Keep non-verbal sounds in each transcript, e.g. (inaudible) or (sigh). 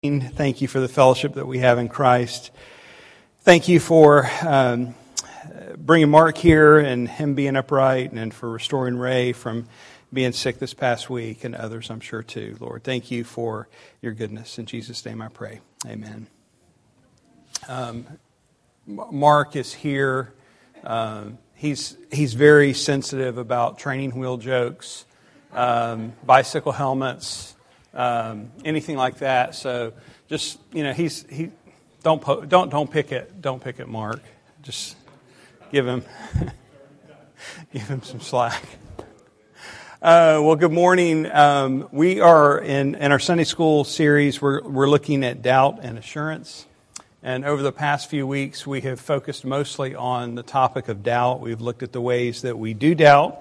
Thank you for the fellowship that we have in Christ. Thank you for um, bringing Mark here and him being upright, and for restoring Ray from being sick this past week, and others, I'm sure, too. Lord, thank you for your goodness. In Jesus' name I pray. Amen. Um, Mark is here. Um, he's, he's very sensitive about training wheel jokes, um, bicycle helmets um, anything like that. So just you know, he's he don't po- don't don't pick it don't pick it, Mark. Just give him (laughs) give him some slack. Uh, well, good morning. Um, we are in, in our Sunday school series. We're we're looking at doubt and assurance. And over the past few weeks, we have focused mostly on the topic of doubt. We've looked at the ways that we do doubt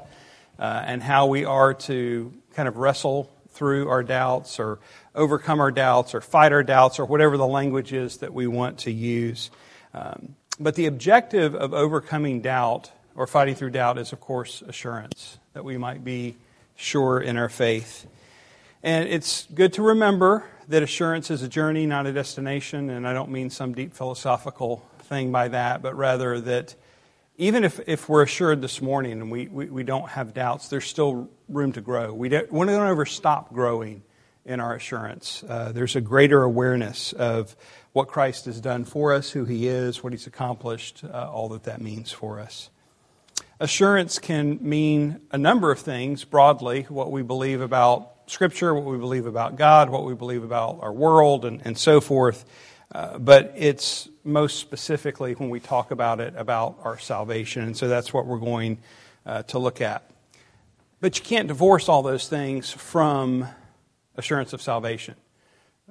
uh, and how we are to kind of wrestle through our doubts or overcome our doubts or fight our doubts or whatever the language is that we want to use. Um, but the objective of overcoming doubt or fighting through doubt is, of course, assurance, that we might be sure in our faith. And it's good to remember that assurance is a journey, not a destination. And I don't mean some deep philosophical thing by that, but rather that even if, if we're assured this morning and we, we, we don't have doubts, there's still room to grow. We don't, we don't ever stop growing in our assurance. Uh, there's a greater awareness of what Christ has done for us, who he is, what he's accomplished, uh, all that that means for us. Assurance can mean a number of things broadly what we believe about Scripture, what we believe about God, what we believe about our world, and, and so forth. Uh, but it's most specifically when we talk about it about our salvation. And so that's what we're going uh, to look at. But you can't divorce all those things from assurance of salvation.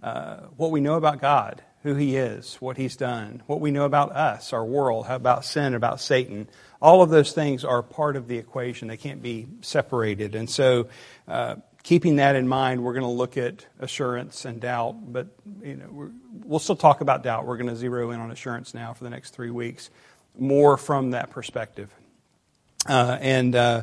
Uh, what we know about God, who He is, what He's done, what we know about us, our world, about sin, about Satan, all of those things are part of the equation. They can't be separated. And so uh, keeping that in mind, we're going to look at assurance and doubt, but you know, we'll still talk about doubt. We're going to zero in on assurance now for the next three weeks, more from that perspective. Uh, and uh,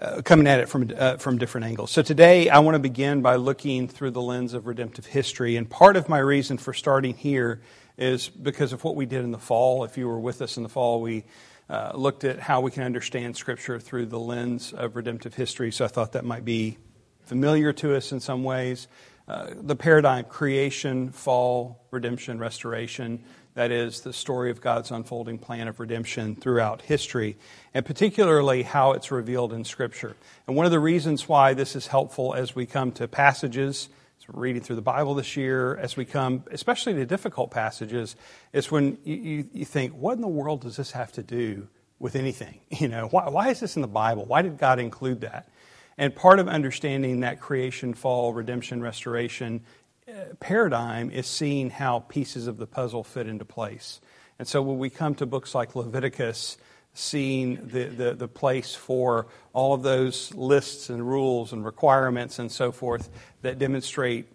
uh, coming at it from, uh, from different angles. So today I want to begin by looking through the lens of redemptive history. And part of my reason for starting here is because of what we did in the fall. If you were with us in the fall, we uh, looked at how we can understand Scripture through the lens of redemptive history. So I thought that might be familiar to us in some ways. Uh, the paradigm creation, fall, redemption, restoration. That is the story of God's unfolding plan of redemption throughout history, and particularly how it's revealed in Scripture. And one of the reasons why this is helpful as we come to passages, as we're reading through the Bible this year, as we come, especially to difficult passages, is when you, you, you think, what in the world does this have to do with anything? (laughs) You know, why, why is this in the Bible? Why did God include that? And part of understanding that creation, fall, redemption, restoration uh, paradigm is seeing how pieces of the puzzle fit into place. And so when we come to books like Leviticus, seeing the, the, the, place for all of those lists and rules and requirements and so forth that demonstrate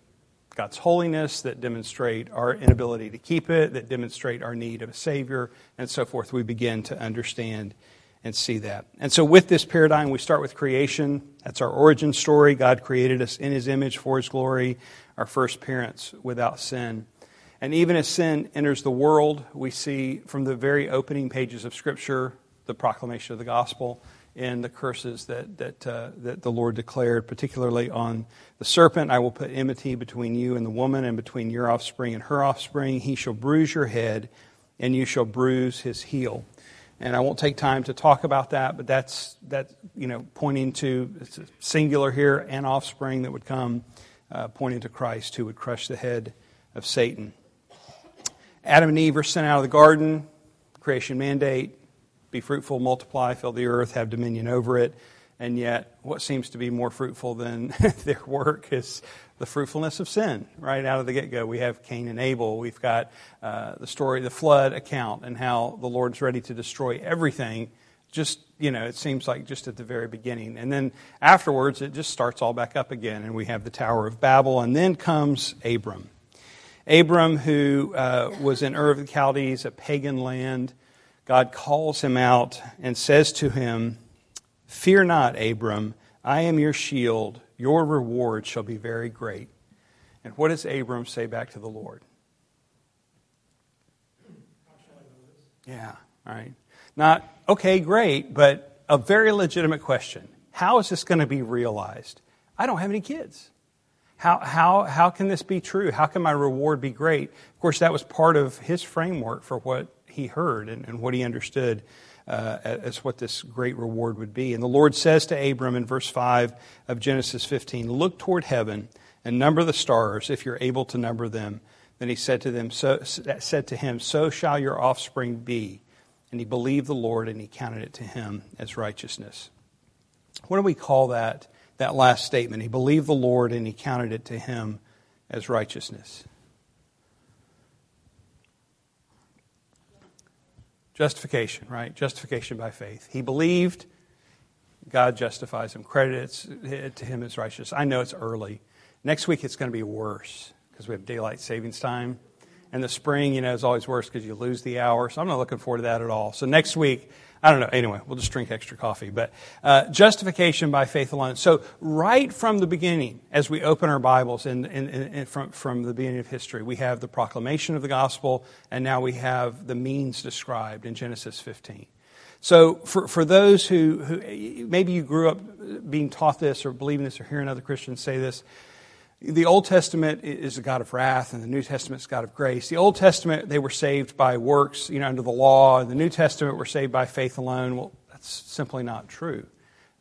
God's holiness, that demonstrate our inability to keep it, that demonstrate our need of a Savior, and so forth, we begin to understand and see that. And so, with this paradigm, we start with creation. That's our origin story. God created us in His image for His glory, our first parents without sin. And even as sin enters the world, we see from the very opening pages of Scripture the proclamation of the gospel and the curses that, that, uh, that the Lord declared, particularly on the serpent. I will put enmity between you and the woman, and between your offspring and her offspring. He shall bruise your head, and you shall bruise his heel and I won't take time to talk about that, but that's that you know pointing to it's singular here an offspring that would come, uh, pointing to Christ who would crush the head of Satan. Adam and Eve are sent out of the garden, creation mandate: be fruitful, multiply, fill the earth, have dominion over it. And yet, what seems to be more fruitful than (laughs) their work is the fruitfulness of sin right out of the get go. We have Cain and Abel. We've got uh, the story, the flood account, and how the Lord's ready to destroy everything. Just, you know, it seems like just at the very beginning. And then afterwards, it just starts all back up again, and we have the Tower of Babel, and then comes Abram. Abram, who uh, was in Ur of the Chaldees, a pagan land, God calls him out and says to him, Fear not, Abram, I am your shield your reward shall be very great. And what does Abram say back to the Lord? Yeah, all right. Not, okay, great, but a very legitimate question. How is this going to be realized? I don't have any kids. How, how, how can this be true? How can my reward be great? Of course, that was part of his framework for what he heard and, and what he understood uh, as what this great reward would be. And the Lord says to Abram in verse 5 of Genesis 15 Look toward heaven and number the stars if you're able to number them. Then he said to them, so, said to him, So shall your offspring be. And he believed the Lord, and he counted it to him as righteousness. What do we call that? that last statement. He believed the Lord and he counted it to him as righteousness. Justification, right? Justification by faith. He believed, God justifies him, credits it to him as righteous. I know it's early. Next week it's going to be worse because we have daylight savings time. And the spring, you know, is always worse because you lose the hour. So I'm not looking forward to that at all. So next week, I don't know. Anyway, we'll just drink extra coffee. But uh, justification by faith alone. So right from the beginning, as we open our Bibles and, and, and from, from the beginning of history, we have the proclamation of the gospel, and now we have the means described in Genesis 15. So for, for those who, who maybe you grew up being taught this or believing this or hearing other Christians say this, the Old Testament is a God of wrath, and the New Testament is God of grace. The Old Testament, they were saved by works, you know, under the law. And the New Testament were saved by faith alone. Well, that's simply not true.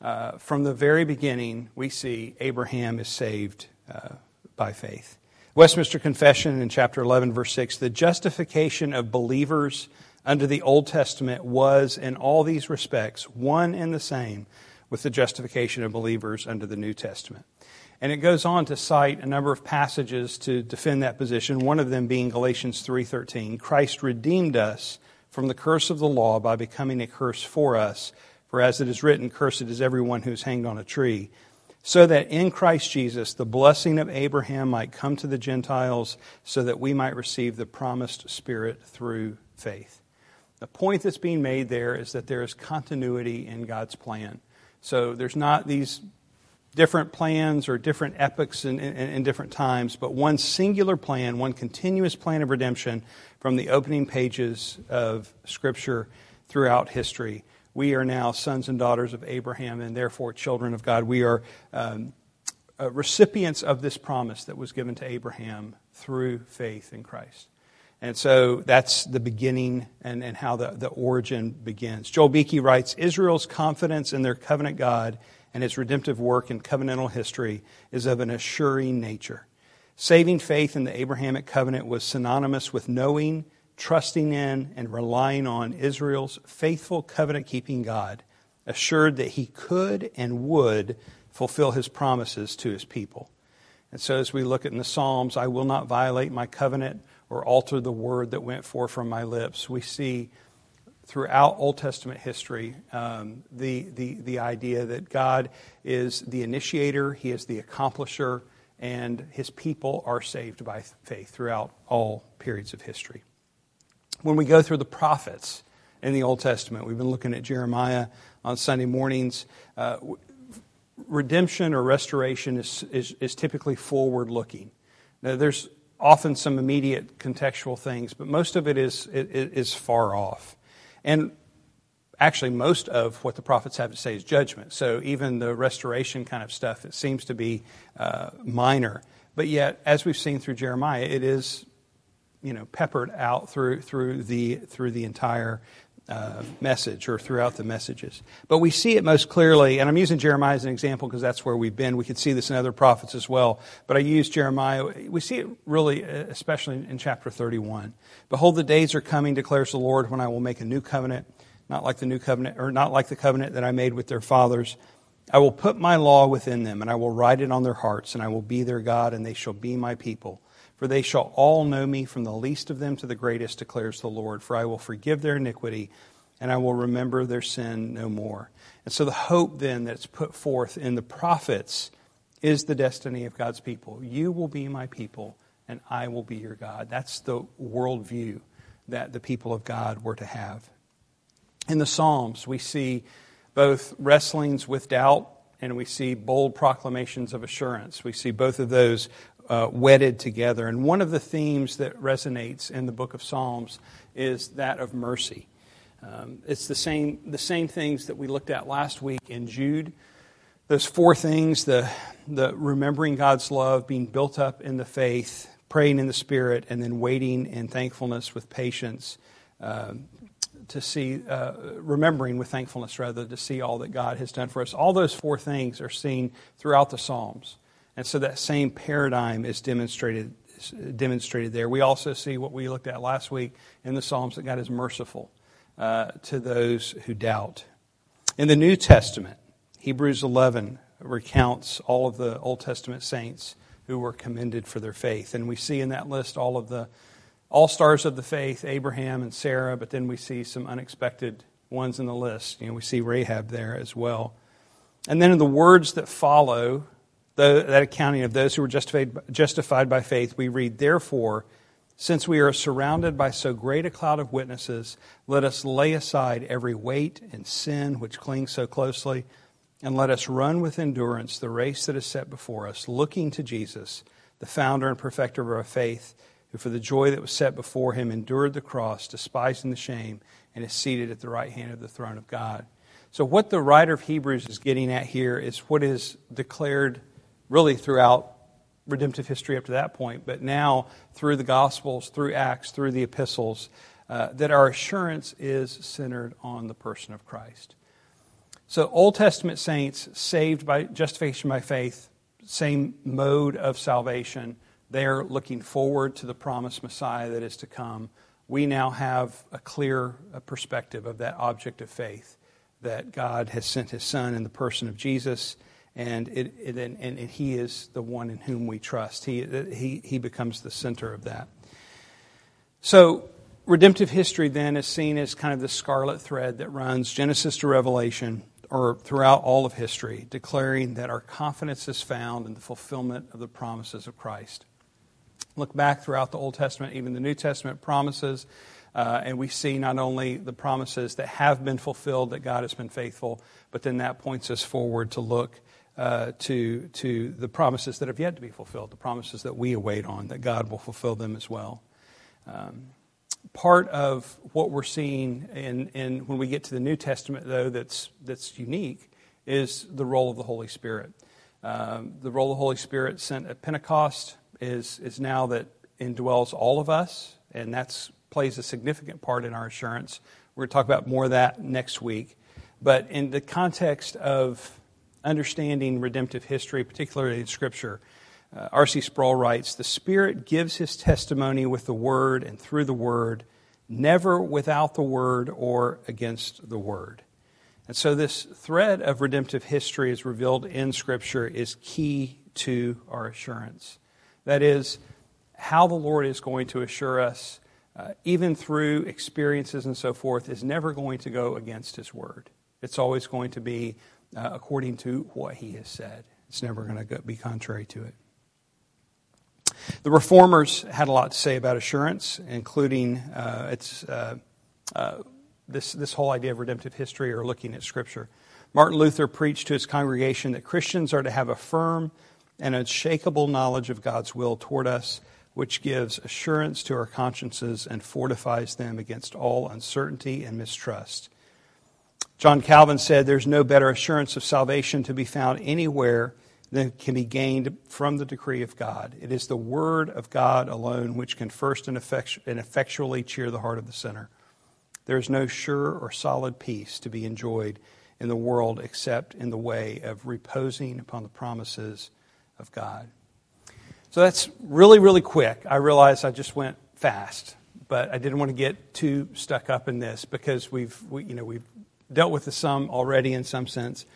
Uh, from the very beginning, we see Abraham is saved uh, by faith. Westminster Confession in chapter 11, verse 6 the justification of believers under the Old Testament was, in all these respects, one and the same with the justification of believers under the New Testament. And it goes on to cite a number of passages to defend that position, one of them being Galatians 3:13. Christ redeemed us from the curse of the law by becoming a curse for us, for as it is written, cursed is everyone who is hanged on a tree, so that in Christ Jesus the blessing of Abraham might come to the Gentiles, so that we might receive the promised spirit through faith. The point that's being made there is that there is continuity in God's plan. So there's not these different plans or different epochs in, in, in, different times, but one singular plan, one continuous plan of redemption from the opening pages of Scripture throughout history. We are now sons and daughters of Abraham and therefore children of God. We are um, uh, recipients of this promise that was given to Abraham through faith in Christ. And so that's the beginning and, and how the, the origin begins. Joel Beeke writes Israel's confidence in their covenant God and its redemptive work in covenantal history is of an assuring nature. Saving faith in the Abrahamic covenant was synonymous with knowing, trusting in, and relying on Israel's faithful covenant keeping God, assured that he could and would fulfill his promises to his people. And so, as we look at in the Psalms, I will not violate my covenant or alter the word that went forth from my lips, we see throughout Old Testament history um, the, the, the idea that God is the initiator, He is the accomplisher, and His people are saved by faith throughout all periods of history. When we go through the prophets in the Old Testament, we've been looking at Jeremiah on Sunday mornings. Uh, redemption or restoration is, is, is typically forward looking. Now, there's often some immediate contextual things, but most of it is, it is far off. And actually, most of what the prophets have to say is judgment. So even the restoration kind of stuff, it seems to be uh, minor. But yet, as we've seen through Jeremiah, it is, you know, peppered out through through the through the entire uh, message or throughout the messages. But we see it most clearly, and I'm using Jeremiah as an example because that's where we've been. We could see this in other prophets as well. But I use Jeremiah. We see it really, uh, especially in chapter 31. Behold, the days are coming, declares the Lord, when I will make a new covenant, not like the new covenant, or not like the covenant that I made with their fathers. I will put my law within them, and I will write it on their hearts, and I will be their God, and they shall be my people. For they shall all know me from the least of them to the greatest, declares the Lord. For I will forgive their iniquity, and I will remember their sin no more. And so the hope then that's put forth in the prophets is the destiny of God's people. You will be my people, and I will be your God. That's the worldview that the people of God were to have. In the Psalms, we see both wrestlings with doubt and we see bold proclamations of assurance. We see both of those uh, wedded together. And one of the themes that resonates in the book of Psalms is that of mercy. Um, it's the same, the same things that we looked at last week in Jude. Those four things the, the remembering God's love, being built up in the faith, praying in the Spirit, and then waiting in thankfulness with patience. Um, to see, uh, remembering with thankfulness rather, to see all that God has done for us. All those four things are seen throughout the Psalms. And so that same paradigm is demonstrated, demonstrated there. We also see what we looked at last week in the Psalms that God is merciful uh, to those who doubt. In the New Testament, Hebrews 11 recounts all of the Old Testament saints who were commended for their faith. And we see in that list all of the all stars of the faith, Abraham and Sarah, but then we see some unexpected ones in the list. You know, we see Rahab there as well. And then in the words that follow the, that accounting of those who were justified, justified by faith, we read, Therefore, since we are surrounded by so great a cloud of witnesses, let us lay aside every weight and sin which clings so closely, and let us run with endurance the race that is set before us, looking to Jesus, the founder and perfecter of our faith who for the joy that was set before him endured the cross, despising the shame, and is seated at the right hand of the throne of God. So, what the writer of Hebrews is getting at here is what is declared really throughout redemptive history up to that point, but now through the Gospels, through Acts, through the epistles, uh, that our assurance is centered on the person of Christ. So, Old Testament saints saved by justification by faith, same mode of salvation they're looking forward to the promised Messiah that is to come. We now have a clear perspective of that object of faith that God has sent his Son in the person of Jesus, and, it, it, and, and he is the one in whom we trust. He, he, he becomes the center of that. So, redemptive history then is seen as kind of the scarlet thread that runs Genesis to Revelation or throughout all of history, declaring that our confidence is found in the fulfillment of the promises of Christ look back throughout the Old Testament, even the New Testament promises, uh, and we see not only the promises that have been fulfilled, that God has been faithful, but then that points us forward to look uh, to, to the promises that have yet to be fulfilled, the promises that we await on, that God will fulfill them as well. Um, part of what we're seeing in, in when we get to the New Testament, though, that's, that's unique, is the role of the Holy Spirit. Um, the role of the Holy Spirit sent at Pentecost is, is now that indwells all of us, and that plays a significant part in our assurance. We're going to talk about more of that next week. But in the context of understanding redemptive history, particularly in Scripture, uh, R.C. Sproul writes The Spirit gives his testimony with the Word and through the Word, never without the Word or against the Word. And so, this thread of redemptive history as revealed in Scripture is key to our assurance. That is, how the Lord is going to assure us, uh, even through experiences and so forth, is never going to go against His word. It's always going to be uh, according to what He has said. It's never going to be contrary to it. The reformers had a lot to say about assurance, including uh, its, uh, uh, this, this whole idea of redemptive history or looking at Scripture. Martin Luther preached to his congregation that Christians are to have a firm and unshakable knowledge of God's will toward us, which gives assurance to our consciences and fortifies them against all uncertainty and mistrust. John Calvin said, There's no better assurance of salvation to be found anywhere than can be gained from the decree of God. It is the Word of God alone which can first and, effectually cheer the heart of the sinner. There is no sure or solid peace to be enjoyed in the world except in the way of reposing upon the promises of God. So that's really, really quick. I realize I just went fast, but I didn't want to get too stuck up in this because we've, we, you know, we've dealt with the sum already in some sense.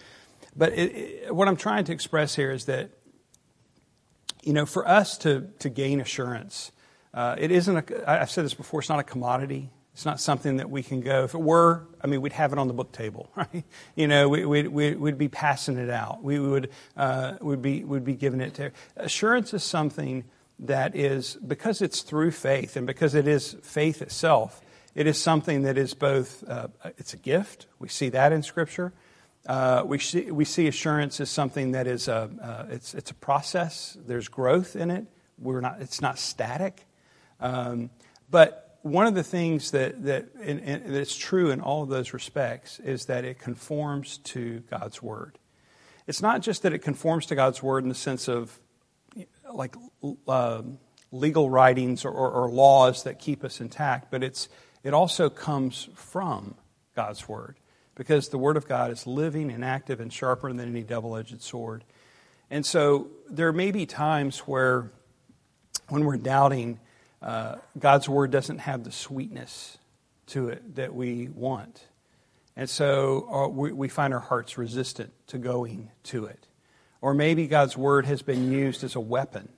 But it, it, what I'm trying to express here is that, you know, for us to, to gain assurance, uh, it isn't a, I've said this before, it's not a commodity. It's not something that we can go. If it were, I mean, we'd have it on the book table, (laughs) right? You know, we, would we, we'd be passing it out. We would uh, would be would be giving it to. Assurance is something that is because it's through faith and because it is faith itself. It is something that is both. Uh, it's a gift. We see that in Scripture. Uh, we see we see assurance as something that is a uh, it's it's a process. There's growth in it. we're not, it's not static. Um, but one of the things that, that and, and that's true in all of those respects is that it conforms to God's Word. It's not just that it conforms to God's Word in the sense of like uh, legal writings or, or, or laws that keep us intact, but it's, it also comes from God's Word because the Word of God is living and active and sharper than any double edged sword. And so there may be times where, when we're doubting, uh, God's Word doesn't have the sweetness to it that we want. And so uh, we, we find our hearts resistant to going to it. Or maybe God's Word has been used as a weapon.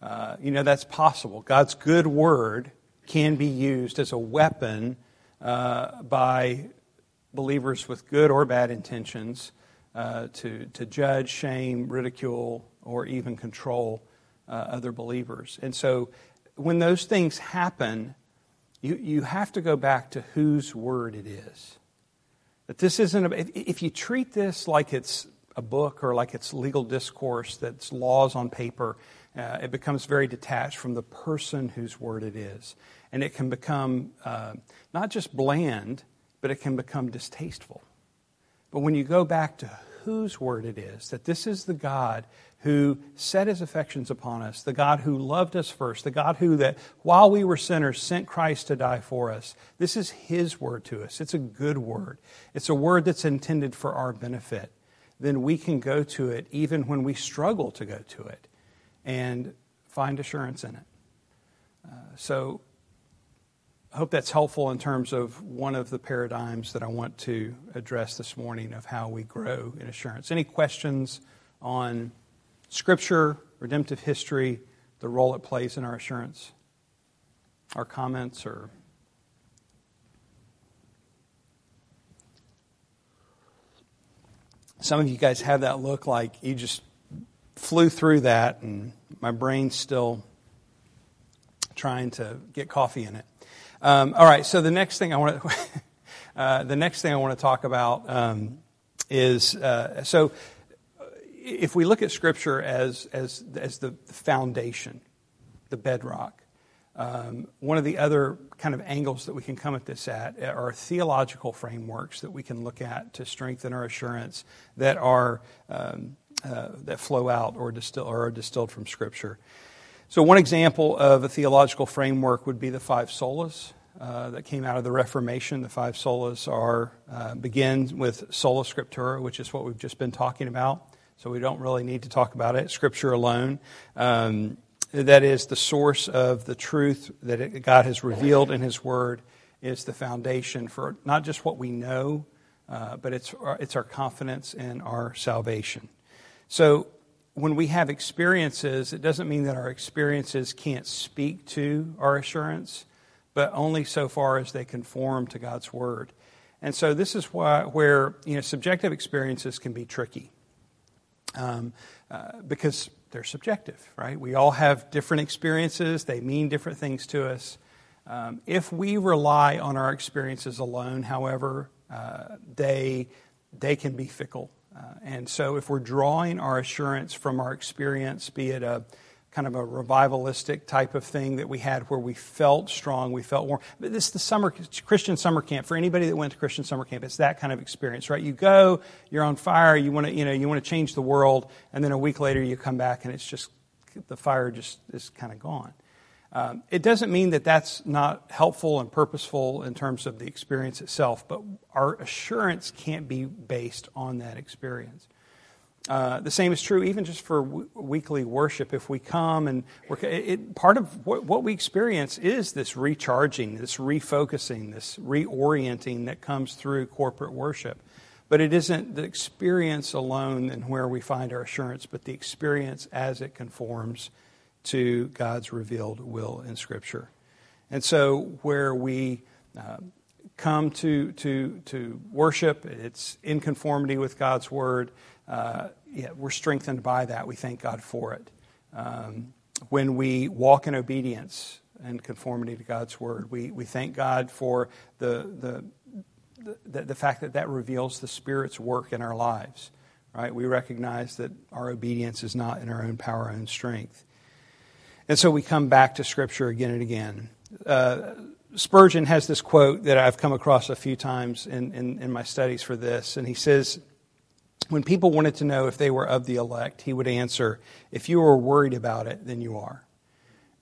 Uh, you know, that's possible. God's good Word can be used as a weapon uh, by believers with good or bad intentions uh, to, to judge, shame, ridicule, or even control uh, other believers. And so when those things happen, you, you have to go back to whose word it is. That this isn't, a, if, if you treat this like it's a book or like it's legal discourse, that's laws on paper, uh, it becomes very detached from the person whose word it is. And it can become uh, not just bland, but it can become distasteful. But when you go back to whose word it is, that this is the God who set his affections upon us, the God who loved us first, the God who, that while we were sinners, sent Christ to die for us. This is his word to us. It's a good word, it's a word that's intended for our benefit. Then we can go to it even when we struggle to go to it and find assurance in it. Uh, so I hope that's helpful in terms of one of the paradigms that I want to address this morning of how we grow in assurance. Any questions on Scripture, redemptive history, the role it plays in our assurance? Our comments or some of you guys have that look like you just flew through that and my brain's still trying to get coffee in it. Um, all right, so the next thing I want to (laughs) uh, the next thing I want to talk about um, is uh, so if we look at Scripture as as as the foundation, the bedrock. Um, one of the other kind of angles that we can come at this at are theological frameworks that we can look at to strengthen our assurance that are uh, that flow out or distill or are distilled from Scripture. So, one example of a theological framework would be the five solas uh, that came out of the Reformation. The five solas are uh, begin with sola scriptura, which is what we've just been talking about. So we don't really need to talk about it. Scripture alone. Um, that is the source of the truth that it, God has revealed in His Word. Is the foundation for not just what we know, uh, but it's it's our confidence in our salvation. So when we have experiences, it doesn't mean that our experiences can't speak to our assurance, but only so far as they conform to God's word. And so this is why, where you know subjective experiences can be tricky, um, uh, because they're subjective, right? We all have different experiences; they mean different things to us. Um, if we rely on our experiences alone, however, uh, they they can be fickle Uh, and so, if we're drawing our assurance from our experience, be it a kind of a revivalistic type of thing that we had where we felt strong, we felt warm. But this is the summer Christian summer camp. For anybody that went to Christian summer camp, it's that kind of experience, right? You go, you're on fire, you want to, you know, you want to change the world, and then a week later you come back and it's just the fire just is kind of gone. Um, it doesn't mean that that's not helpful and purposeful in terms of the experience itself, but our assurance can't be based on that experience. Uh, the same is true even just for w- weekly worship. If we come and it, it, part of what, what, we experience is this recharging, this refocusing, this reorienting that comes through corporate worship. But it isn't the experience alone and where we find our assurance, but the experience as it conforms to God's revealed will in Scripture. And so, where we uh, come to, to, to worship, it's in conformity with God's Word. Uh, yeah, we're strengthened by that. We thank God for it. Um, when we walk in obedience and conformity to God's Word, we, we thank God for the, the, the, the fact that that reveals the Spirit's work in our lives. Right? We recognize that our obedience is not in our own power and strength. And so we come back to Scripture again and again. Uh, Spurgeon has this quote that I've come across a few times in, in, in my studies for this, and he says, when people wanted to know if they were of the elect, he would answer, If you are worried about it, then you are.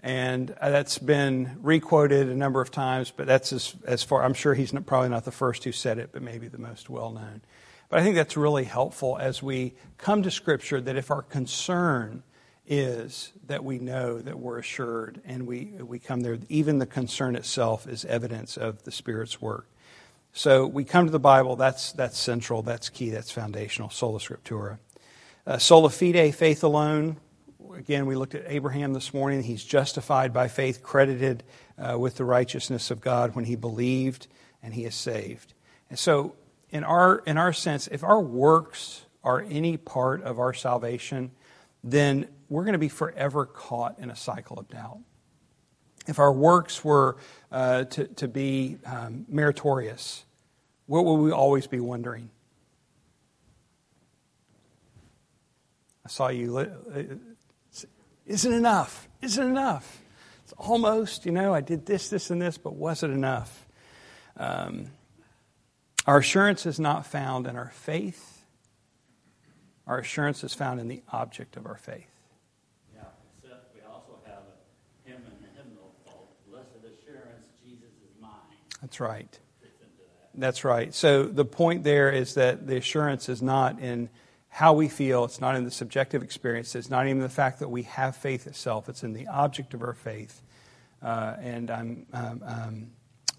And uh, that's been requoted a number of times, but that's as, as far, I'm sure he's not, probably not the first who said it, but maybe the most well known. But I think that's really helpful as we come to Scripture that if our concern is that we know that we're assured and we, we come there, even the concern itself is evidence of the Spirit's work. So we come to the Bible, that's, that's central, that's key, that's foundational, sola scriptura. Uh, sola fide, faith alone. Again, we looked at Abraham this morning. He's justified by faith, credited uh, with the righteousness of God when he believed, and he is saved. And so, in our, in our sense, if our works are any part of our salvation, then we're going to be forever caught in a cycle of doubt. If our works were uh, to, to be um, meritorious, what will we always be wondering? I saw you. Uh, isn't enough? Isn't enough? It's almost, you know, I did this, this, and this, but was it enough? Um, our assurance is not found in our faith. Our assurance is found in the object of our faith. Yeah, except we also have a hymn and a hymnal called Blessed Assurance, Jesus is Mine. That's right. That's right. So the point there is that the assurance is not in how we feel, it's not in the subjective experience, it's not even the fact that we have faith itself, it's in the object of our faith. Uh, and um, um,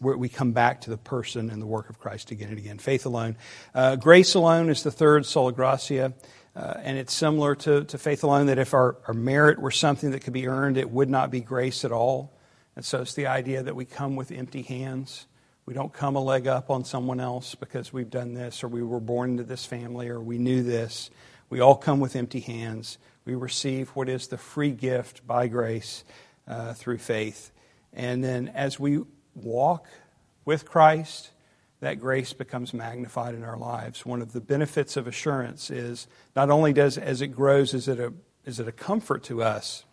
we come back to the person and the work of Christ again and again. Faith alone. Uh, grace alone is the third, sola gratia. Uh, and it's similar to, to faith alone that if our, our merit were something that could be earned, it would not be grace at all. And so it's the idea that we come with empty hands. We don't come a leg up on someone else because we've done this or we were born into this family or we knew this. We all come with empty hands. We receive what is the free gift by grace uh, through faith. And then as we walk with Christ, that grace becomes magnified in our lives. One of the benefits of assurance is not only does as it grows is it a is it a comfort to us,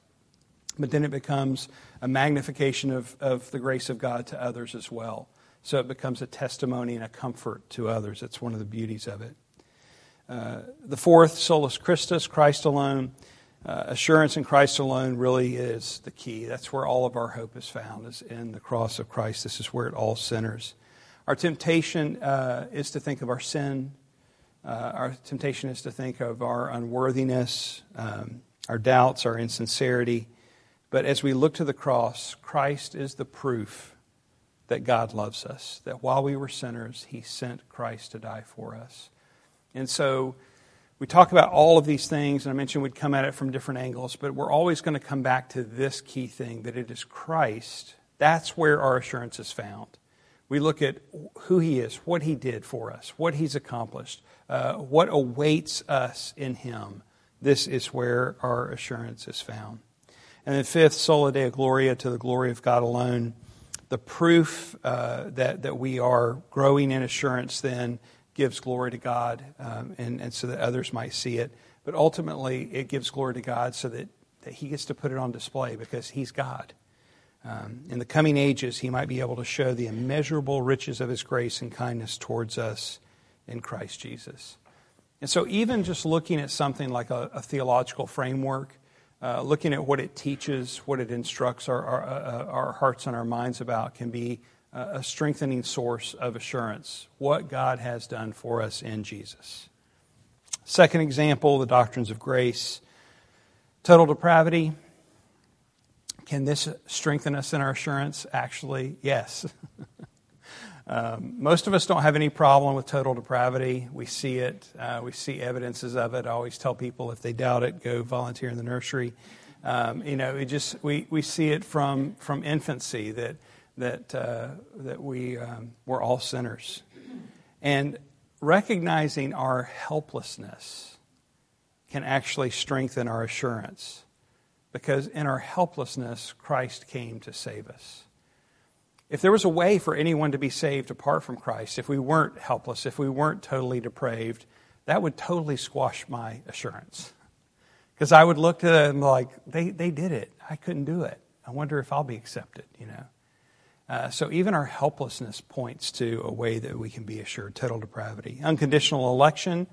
but then it becomes a magnification of, of the grace of God to others as well. So it becomes a testimony and a comfort to others. That's one of the beauties of it. Uh, the fourth, solus Christus, Christ alone. Uh, assurance in Christ alone really is the key. That's where all of our hope is found, is in the cross of Christ. This is where it all centers. Our temptation uh, is to think of our sin. Uh, our temptation is to think of our unworthiness, um, our doubts, our insincerity. But as we look to the cross, Christ is the proof that God loves us, that while we were sinners, He sent Christ to die for us. And so we talk about all of these things, and I mentioned we'd come at it from different angles, but we're always going to come back to this key thing that it is Christ. That's where our assurance is found. We look at who He is, what He did for us, what He's accomplished, uh, what awaits us in Him. This is where our assurance is found. And then, fifth, sola Deo gloria, to the glory of God alone the proof uh, that, that we are growing in assurance then gives glory to God um, and, and so that others might see it. But ultimately, it gives glory to God so that, that He gets to put it on display because He's God. Um, in the coming ages, He might be able to show the immeasurable riches of His grace and kindness towards us in Christ Jesus. And so, even just looking at something like a, a theological framework, uh, looking at what it teaches, what it instructs our, our, uh, our hearts and our minds about can be a strengthening source of assurance, what God has done for us in Jesus. Second example, the doctrines of grace. Total depravity. Can this strengthen us in our assurance? Actually, yes. (laughs) Um, most of us don't have any problem with total depravity. We see it, uh, we see evidences of it. I always tell people if they doubt it, go volunteer in the nursery. Um, you know, we just we, we see it from from infancy that that uh, that we um, we're all sinners, and recognizing our helplessness can actually strengthen our assurance, because in our helplessness, Christ came to save us. If there was a way for anyone to be saved apart from Christ, if we weren't helpless, if we weren't totally depraved, that would totally squash my assurance. Because I would look to them like, they, they did it. I couldn't do it. I wonder if I'll be accepted, you know. Uh, so even our helplessness points to a way that we can be assured total depravity. Unconditional election.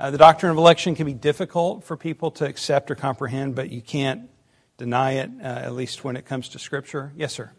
Uh, the doctrine of election can be difficult for people to accept or comprehend, but you can't deny it, uh, at least when it comes to Scripture. Yes, sir.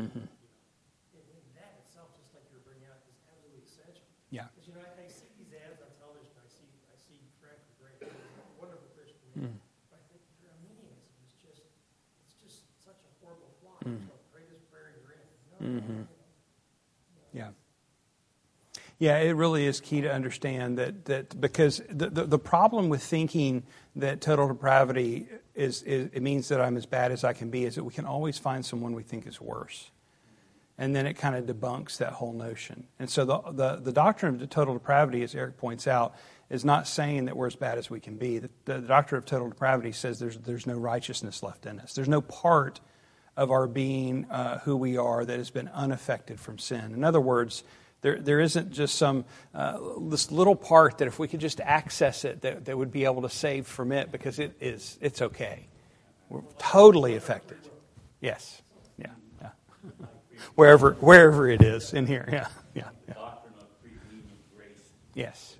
Mm-hmm. And, and that itself, just like you're bringing out, is absolutely essential. Yeah. Because you know, I, I see these ads on television. I see, I see Frank Grant, wonderful Christian man. Mm. But I think your Arminianism is just, it's just such a horrible flaw. Mm. It's the greatest prayer in your no, mm-hmm. Yeah. Yeah, it really is key to understand that, that because the, the, the, problem with thinking that total depravity is, is, it means that I'm as bad as I can be is that we can always find someone we think is worse. And then it kind of debunks that whole notion. And so the, the, the doctrine of total depravity, as Eric points out, is not saying that we're as bad as we can be. The, the, the doctrine of total depravity says there's, there's no righteousness left in us. There's no part of our being uh, who we are that has been unaffected from sin. In other words, there, there isn't just some uh, this little part that if we could just access it, that, that would be able to save from it because it is it's okay. We're totally affected. Yes. Yeah. Yeah. (laughs) wherever wherever it is in here. Yeah. Yeah. yeah. Yes.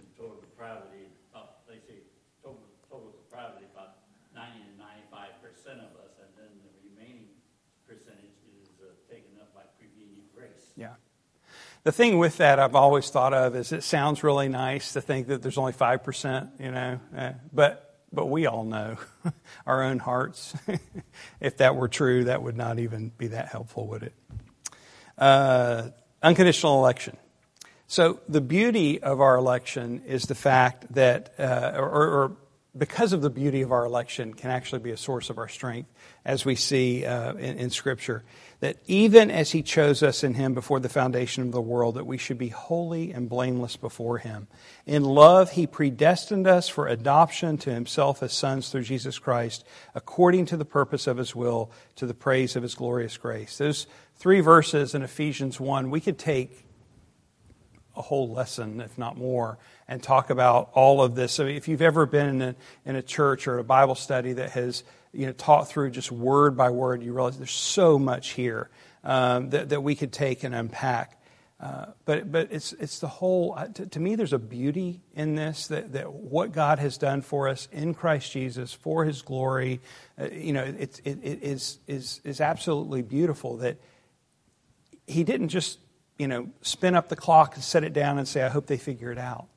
The thing with that I've always thought of is it sounds really nice to think that there's only 5%, you know, uh, but but we all know (laughs) our own hearts. (laughs) if that were true, that would not even be that helpful, would it? Uh, unconditional election. So the beauty of our election is the fact that, uh, or, or, because of the beauty of our election, can actually be a source of our strength, as we see uh, in, in Scripture that even as he chose us in him before the foundation of the world, that we should be holy and blameless before him. In love, he predestined us for adoption to himself as sons through Jesus Christ, according to the purpose of his will, to the praise of his glorious grace. Those three verses in Ephesians 1, we could take a whole lesson, if not more, and talk about all of this. So if you've ever been in a, in a church or a Bible study that has you know, taught through just word by word, you realize there's so much here um, that, that we could take and unpack. Uh, but but it's, it's the whole, uh, to, to, me, there's a beauty in this that, that what God has done for us in Christ Jesus for his glory, uh, you know, it, it, it is, is, is absolutely beautiful that he didn't just, you know, spin up the clock and set it down and say, I hope they figure it out.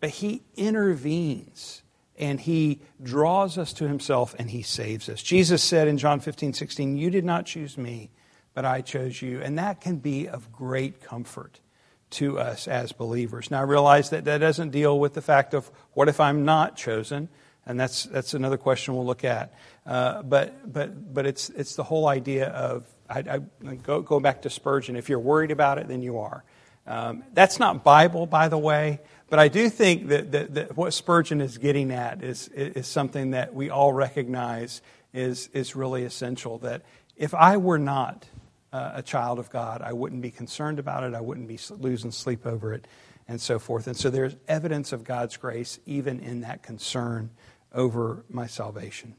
But he intervenes and he draws us to himself and he saves us. Jesus said in John 15, 16, You did not choose me, but I chose you. And that can be of great comfort to us as believers. Now, I realize that that doesn't deal with the fact of what if I'm not chosen? And that's, that's another question we'll look at. Uh, but but, but it's, it's the whole idea of, I, I go, go back to Spurgeon, if you're worried about it, then you are. Um, that's not Bible, by the way. But I do think that, that, that, what Spurgeon is getting at is, is something that we all recognize is, is really essential. That if I were not uh, a child of God, I wouldn't be concerned about it, I wouldn't be losing sleep over it, and so forth. And so there's evidence of God's grace even in that concern over my salvation.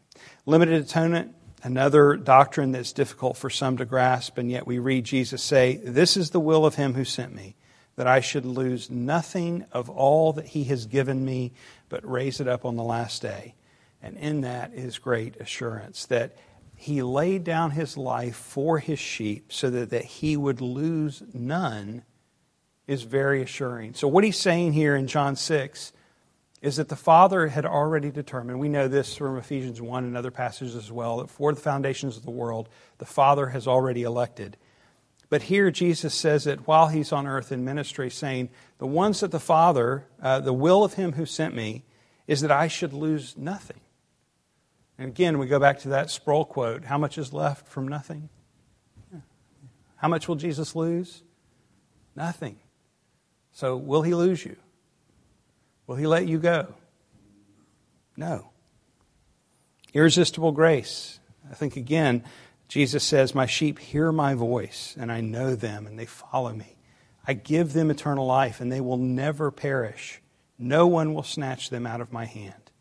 Limited atonement, another doctrine that's difficult for some to grasp, and yet we read Jesus say, This is the will of him who sent me that I should lose nothing of all that he has given me, but raise it up on the last day. And in that is great assurance that he laid down his life for his sheep so that, that he would lose none is very assuring. So, what he's saying here in John 6 is that the Father had already determined, we know this from Ephesians 1 and other passages as well, that for the foundations of the world, the Father has already elected but here Jesus says it while he's on earth in ministry, saying, The ones that the Father, uh, the will of him who sent me, is that I should lose nothing. And again, we go back to that Sproul quote how much is left from nothing? How much will Jesus lose? Nothing. So, will he lose you? Will he let you go? No. Irresistible grace. I think again, Jesus says, My sheep hear my voice, and I know them, and they follow me. I give them eternal life, and they will never perish. No one will snatch them out of my hand.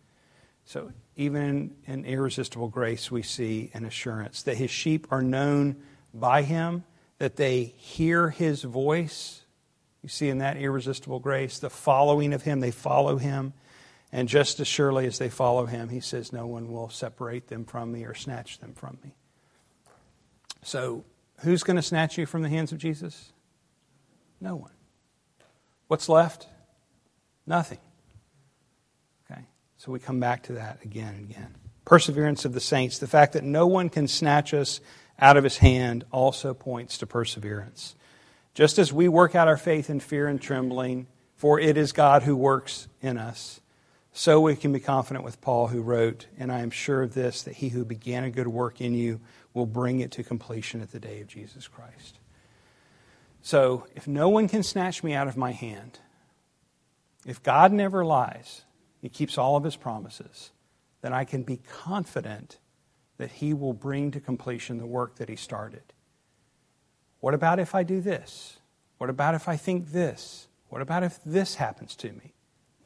So, even in irresistible grace, we see an assurance that his sheep are known by him, that they hear his voice. You see in that irresistible grace, the following of him, they follow him. And just as surely as they follow him, he says, No one will separate them from me or snatch them from me. So, who's going to snatch you from the hands of Jesus? No one. What's left? Nothing. Okay? So we come back to that again and again. Perseverance of the saints, the fact that no one can snatch us out of his hand, also points to perseverance. Just as we work out our faith in fear and trembling, for it is God who works in us, so we can be confident with Paul, who wrote, And I am sure of this, that he who began a good work in you will bring it to completion at the day of Jesus Christ. So, if no one can snatch me out of my hand, if God never lies, He keeps all of His promises, then I can be confident that He will bring to completion the work that He started. What about if I do this? What about if I think this? What about if this happens to me?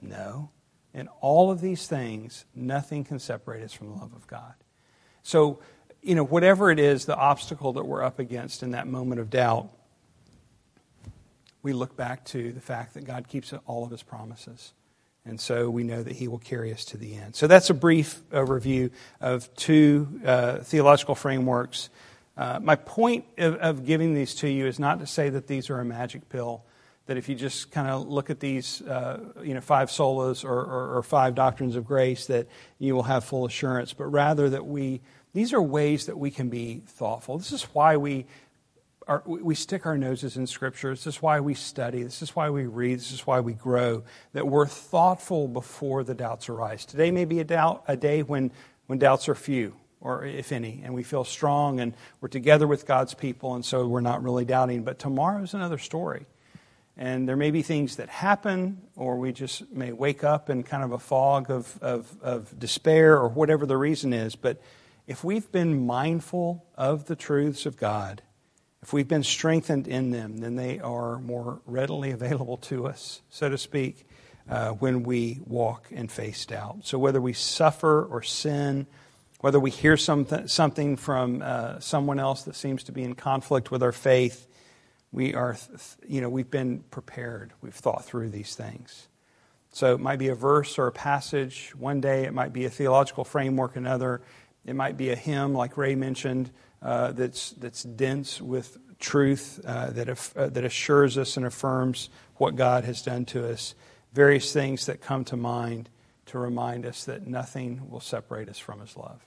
No. In all of these things, nothing can separate us from the love of God. So, you know, whatever it is, the obstacle that we're up against in that moment of doubt, we look back to the fact that God keeps all of his promises. And so we know that he will carry us to the end. So that's a brief overview of two uh, theological frameworks. Uh, my point of, of, giving these to you is not to say that these are a magic pill, that if you just kind of look at these, uh, you know, five solas or, or, or five doctrines of grace, that you will have full assurance, but rather that we these are ways that we can be thoughtful. This is why we, are, we stick our noses in Scripture. This is why we study. This is why we read. This is why we grow. That we're thoughtful before the doubts arise. Today may be a, doubt, a day when, when doubts are few, or if any, and we feel strong and we're together with God's people, and so we're not really doubting. But tomorrow's another story. And there may be things that happen, or we just may wake up in kind of a fog of, of, of despair, or whatever the reason is. But if we've been mindful of the truths of God, if we've been strengthened in them, then they are more readily available to us, so to speak, uh, when we walk and face doubt. So whether we suffer or sin, whether we hear something, something from uh, someone else that seems to be in conflict with our faith, we are, you know, we've been prepared. We've thought through these things. So it might be a verse or a passage one day. It might be a theological framework another. It might be a hymn, like Ray mentioned, uh, that's, that's dense with truth, uh, that, uh, that assures us and affirms what God has done to us. Various things that come to mind to remind us that nothing will separate us from His love.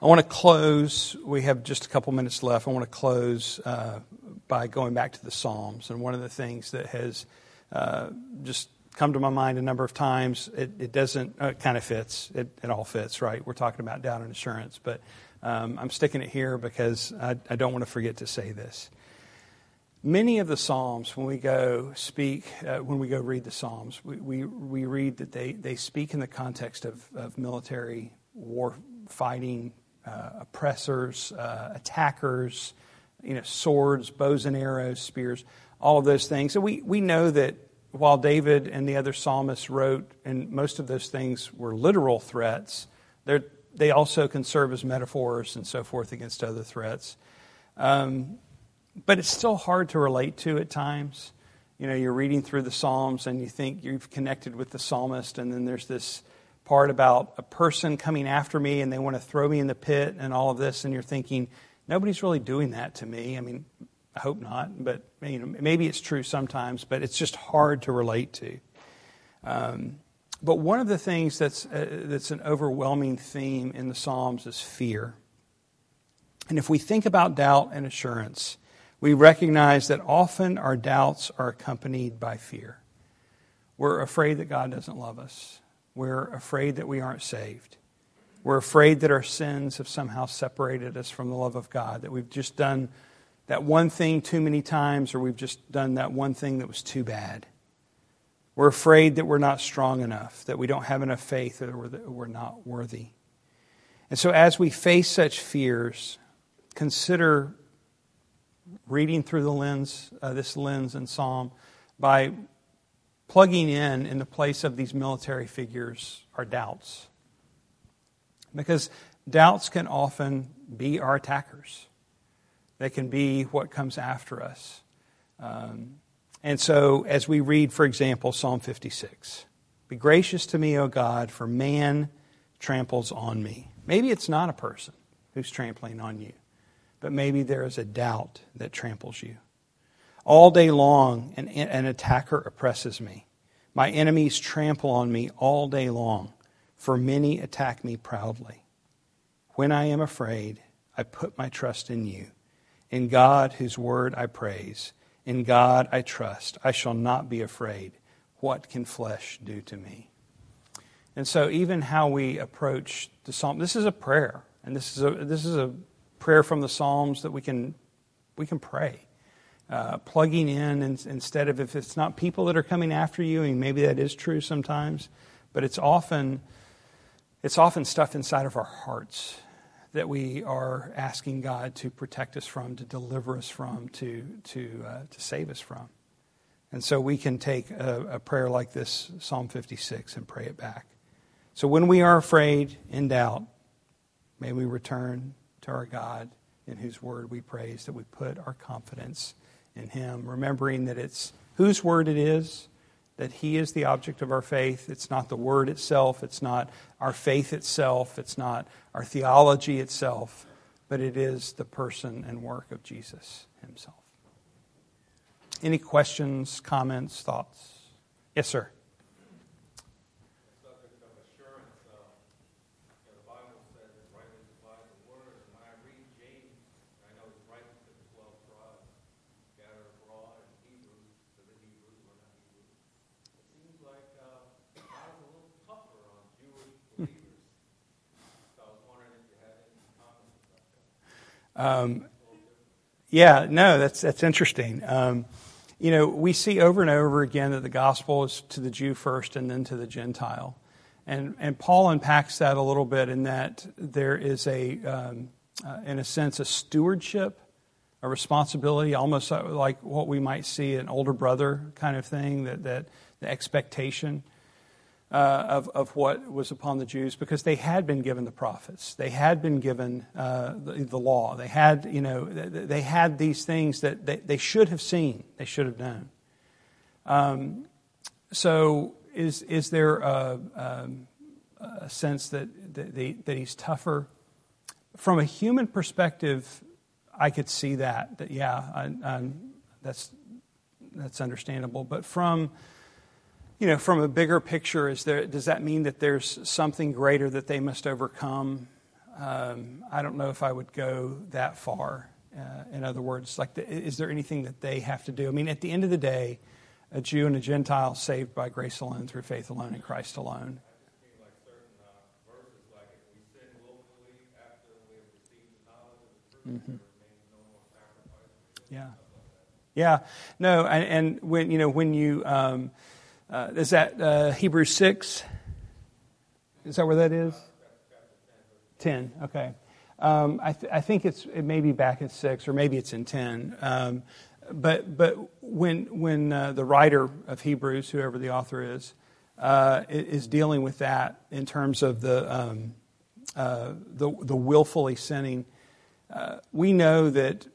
I want to close. We have just a couple minutes left. I want to close uh, by going back to the Psalms. And one of the things that has uh, just come to my mind a number of times. It, it doesn't, uh, it kind of fits. It, it all fits, right? We're talking about doubt and assurance, but um, I'm sticking it here because I, I don't want to forget to say this. Many of the Psalms, when we go speak, uh, when we go read the Psalms, we, we, we read that they, they speak in the context of, of military war fighting, oppressors, uh, attackers, you know, swords, bows and arrows, spears, all of those things. So we, we know that while David and the other psalmists wrote, and most of those things were literal threats, they also can serve as metaphors and so forth against other threats. Um, but it's still hard to relate to at times. You know, you're reading through the Psalms and you think you've connected with the psalmist, and then there's this part about a person coming after me and they want to throw me in the pit and all of this, and you're thinking, nobody's really doing that to me. I mean, I hope not, but you know, maybe it's true sometimes, but it's just hard to relate to. Um, but one of the things that's, uh, that's an overwhelming theme in the Psalms is fear. And if we think about doubt and assurance, we recognize that often our doubts are accompanied by fear. We're afraid that God doesn't love us. We're afraid that we aren't saved. We're afraid that our sins have somehow separated us from the love of God, that we've just done that one thing too many times, or we've just done that one thing that was too bad. We're afraid that we're not strong enough, that we don't have enough faith, or that we're not worthy. And so, as we face such fears, consider reading through the lens, uh, this lens in Psalm, by plugging in in the place of these military figures are doubts. Because doubts can often be our attackers. They can be what comes after us. Um, and so, as we read, for example, Psalm 56 Be gracious to me, O God, for man tramples on me. Maybe it's not a person who's trampling on you, but maybe there is a doubt that tramples you. All day long, an, an attacker oppresses me. My enemies trample on me all day long, for many attack me proudly. When I am afraid, I put my trust in you. In God, whose word I praise. In God I trust. I shall not be afraid. What can flesh do to me? And so, even how we approach the psalm, this is a prayer, and this is a this is a prayer from the Psalms that we can we can pray, uh, plugging in and, instead of if it's not people that are coming after you, and maybe that is true sometimes, but it's often it's often stuff inside of our hearts that we are asking God to protect us from, to deliver us from, to to uh, to save us from. And so we can take a, a prayer like this, Psalm 56, and pray it back. So when we are afraid, in doubt, may we return to our God in whose word we praise, that we put our confidence in him, remembering that it's whose word it is, that he is the object of our faith. It's not the word itself, it's not our faith itself, it's not our theology itself, but it is the person and work of Jesus himself. Any questions, comments, thoughts? Yes, sir. Um, yeah, no, that's that's interesting. Um, you know, we see over and over again that the gospel is to the Jew first and then to the Gentile, and and Paul unpacks that a little bit in that there is a, um, uh, in a sense, a stewardship, a responsibility, almost like what we might see an older brother kind of thing. That that the expectation uh, of, of what was upon the Jews because they had been given the prophets. They had been given uh, the, the, law. They had, you know, they had these things that they, they should have seen, they should have known. Um, so, is, is there a, um, a sense that, that, they, that he's tougher? From a human perspective, I could see that, that yeah, I, that's, that's understandable. But from you know, from a bigger picture, is there, does that mean that there's something greater that they must overcome? Um, I don't know if I would go that far. Uh, in other words, like, the, is there anything that they have to do? I mean, at the end of the day, a Jew and a Gentile saved by grace alone, through faith alone, in Christ alone. Mm-hmm. Yeah, yeah. No, and, and, when you know when you um, uh, is that uh, Hebrews 6? Is that where that is? 10, okay. Um, I, th- I, think it's, it may be back at 6, or maybe it's in 10. Um, but but when, when uh, the writer of Hebrews, whoever the author is, uh, is dealing with that in terms of the, um, uh, the, the willfully sinning, uh, we know that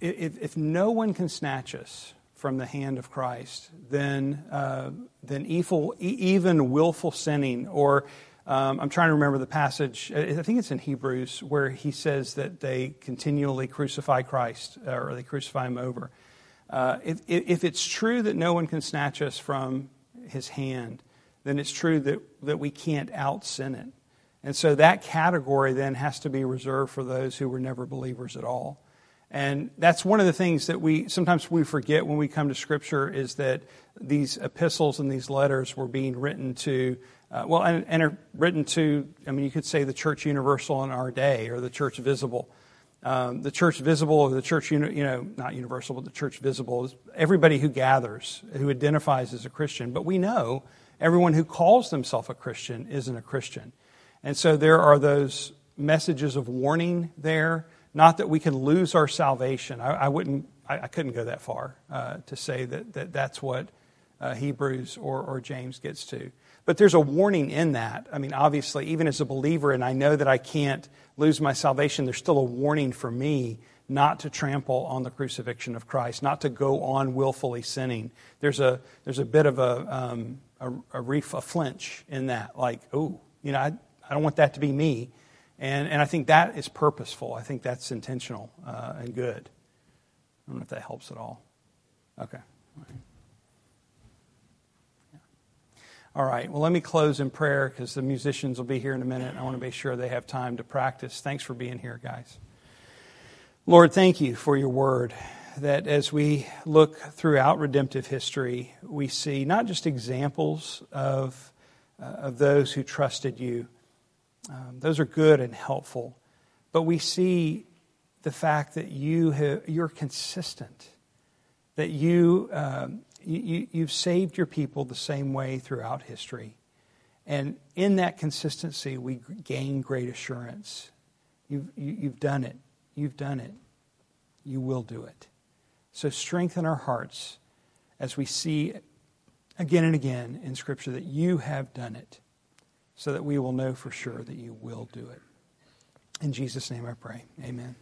if, if no one can snatch us from the hand of Christ than, uh, than evil, even willful sinning. Or um, I'm trying to remember the passage, I think it's in Hebrews, where he says that they continually crucify Christ uh, or they crucify him over. Uh, if, if it's true that no one can snatch us from his hand, then it's true that, that we can't out sin it. And so that category then has to be reserved for those who were never believers at all. And that's one of the things that we sometimes we forget when we come to Scripture is that these epistles and these letters were being written to uh, well, and, and, are written to, I mean, you could say the church universal in our day or the church visible. Um, the church visible or the church, you know, not universal, but the church visible is everybody who gathers, who identifies as a Christian. But we know everyone who calls themselves a Christian isn't a Christian. And so there are those messages of warning there. Not that we can lose our salvation. I, I wouldn't, I, I, couldn't go that far uh, to say that, that that's what uh, Hebrews or, or James gets to. But there's a warning in that. I mean, obviously, even as a believer, and I know that I can't lose my salvation, there's still a warning for me not to trample on the crucifixion of Christ, not to go on willfully sinning. There's a, there's a bit of a, um, a, a, reef, a flinch in that, like, oh, you know, I, I don't want that to be me. And, and I think that is purposeful. I think that's intentional uh, and good. I don't know if that helps at all. Okay. All right, well, let me close in prayer because the musicians will be here in a minute. I want to be sure they have time to practice. Thanks for being here, guys. Lord, thank you for your word. That as we look throughout redemptive history, we see not just examples of, uh, of those who trusted you, um, those are good and helpful, but we see the fact that you have, you're consistent, that you um, you, you've saved your people the same way throughout history. And in that consistency, we gain great assurance. You've, you, you've done it. You've done it. You will do it. So strengthen our hearts as we see again and again in Scripture that you have done it, so that we will know for sure that you will do it. In Jesus' name I pray. Amen.